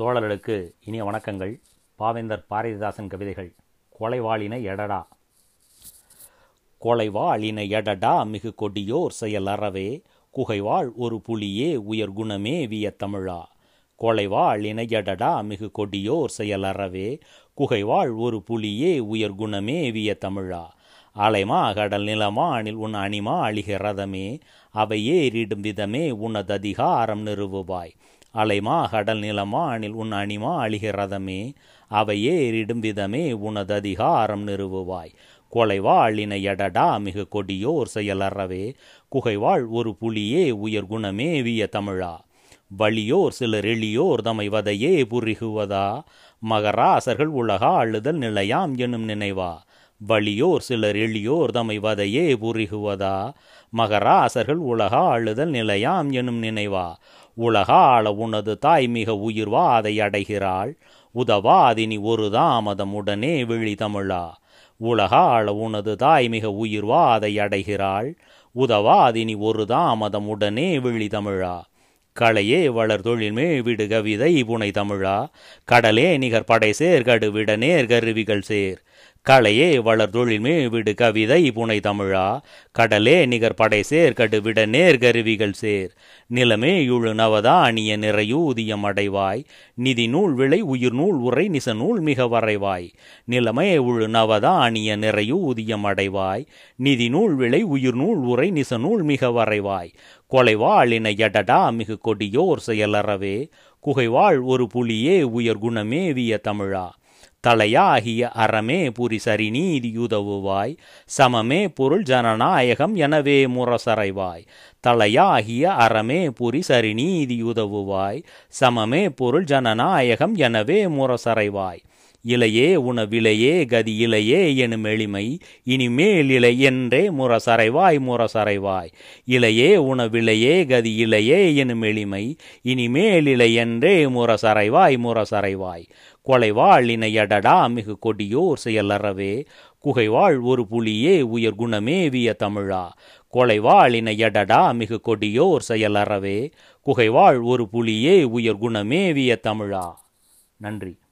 தோழர்களுக்கு இனிய வணக்கங்கள். பாவேந்தர் பாரதிதாசன் கவிதைகள் கொலைவாளின எடடா. கொலைவாளின எடடா மிகு கொடியோர் செயல் அறவே குகைவாள் ஒரு புலியே உயர் குணமே விய தமிழா. கொலைவாளின எடடா மிகு கொடியோர் செயல் அறவே குகைவாள் ஒரு புலியே உயர் குணமே விய தமிழா. அலைமா அகடல் நிலமா அணில் உன் அணிமா அழிகிறதமே ரதமே அவை ஏறிடும் விதமே உனததிகாரம் நிறுவுவாய். அலைமா கடல் நிலமானில் உன் அணிமா அழிகிறதமே ரதமே அவை ஏறிடும் விதமே உனததிகாரம் நிறுவுவாய். கொலைவாழினை எடடா மிக கொடியோர் செயலறவே குகைவாள் ஒரு புலியே உயர் குணமே விய தமிழா. வலியோர் சிலர் எளியோர் தமை வதையே புரிகுவதா? மகராசர்கள் உலகா அழுதல் நிலையாம் எனும் நினைவா. வலியோர் சிலர் எளியோர் தமைவதையே புரிகுவதா? மகராசர்கள் உலகா அழுதல் நிலையாம் எனும் நினைவா? உலகா ஆள உனது தாய் மிக உயிர்வா அதை அடைகிறாள். உதவா அதினி ஒரு தாமதமுடனே விழி தமிழா? உலகா ஆள உனது தாய் மிக உயிர்வா அதை அடைகிறாள். உதவா அதினி ஒரு தாமதமுடனே விழி தமிழா? களையே வளர் தொழில்மே விடு கவிதை புனை தமிழா? கடலே நிகர் படை சேர் கடுவிட நேர் கருவிகள் சேர். களையே வளர் தொழில்மே விடு கவிதை புனை தமிழா. கடலே நிகர் படை சேர் கடுவிட நேர் கருவிகள் சேர். நிலமே இழு நவதா அணிய நிறையூதியம் அடைவாய். நிதி நூல் விளை உயிர் நூல் உரை நிச நூல் மிக வரைவாய். நிலமே உழு நவதா அணிய நிறையூதியம் அடைவாய். நிதி நூல் விளை உயிர் நூல் உரை நிச நூல் மிக வரைவாய். கொலைவாளின எடடா மிகு கொடியோர் செயலறவே. குகைவாள் ஒரு புலியே உயர் குணமே விய தமிழா. தலையாகிய அறமே புரி சரி நீதியுதவுவாய் சமமே பொருள் ஜனநாயகம் எனவே முரசறைவாய். தலையாகிய அறமே புரி சரி நீதியுதவுவாய் சமமே பொருள் ஜனநாயகம் எனவே முரசறைவாய். இலையே உணவிலையே கதி இலையே எனும் எளிமை. இனிமேல் இலை என்றே முரசறைவாய் முரசறைவாய். இலையே உணவிலையே கதி இலையே எனும் எளிமை. இனிமேல் இலை என்றே முரசறைவாய் முரசறைவாய். கொலைவாள் இணையடடா மிகு கொடியோர் செயலறவே. குகைவாள் ஒரு புலியே உயர் குணமே விய தமிழா. கொலைவாள் இணையடடா மிகு கொடியோர் செயலறவே. குகைவாள் ஒரு புலியே உயர் குணமே விய தமிழா. நன்றி.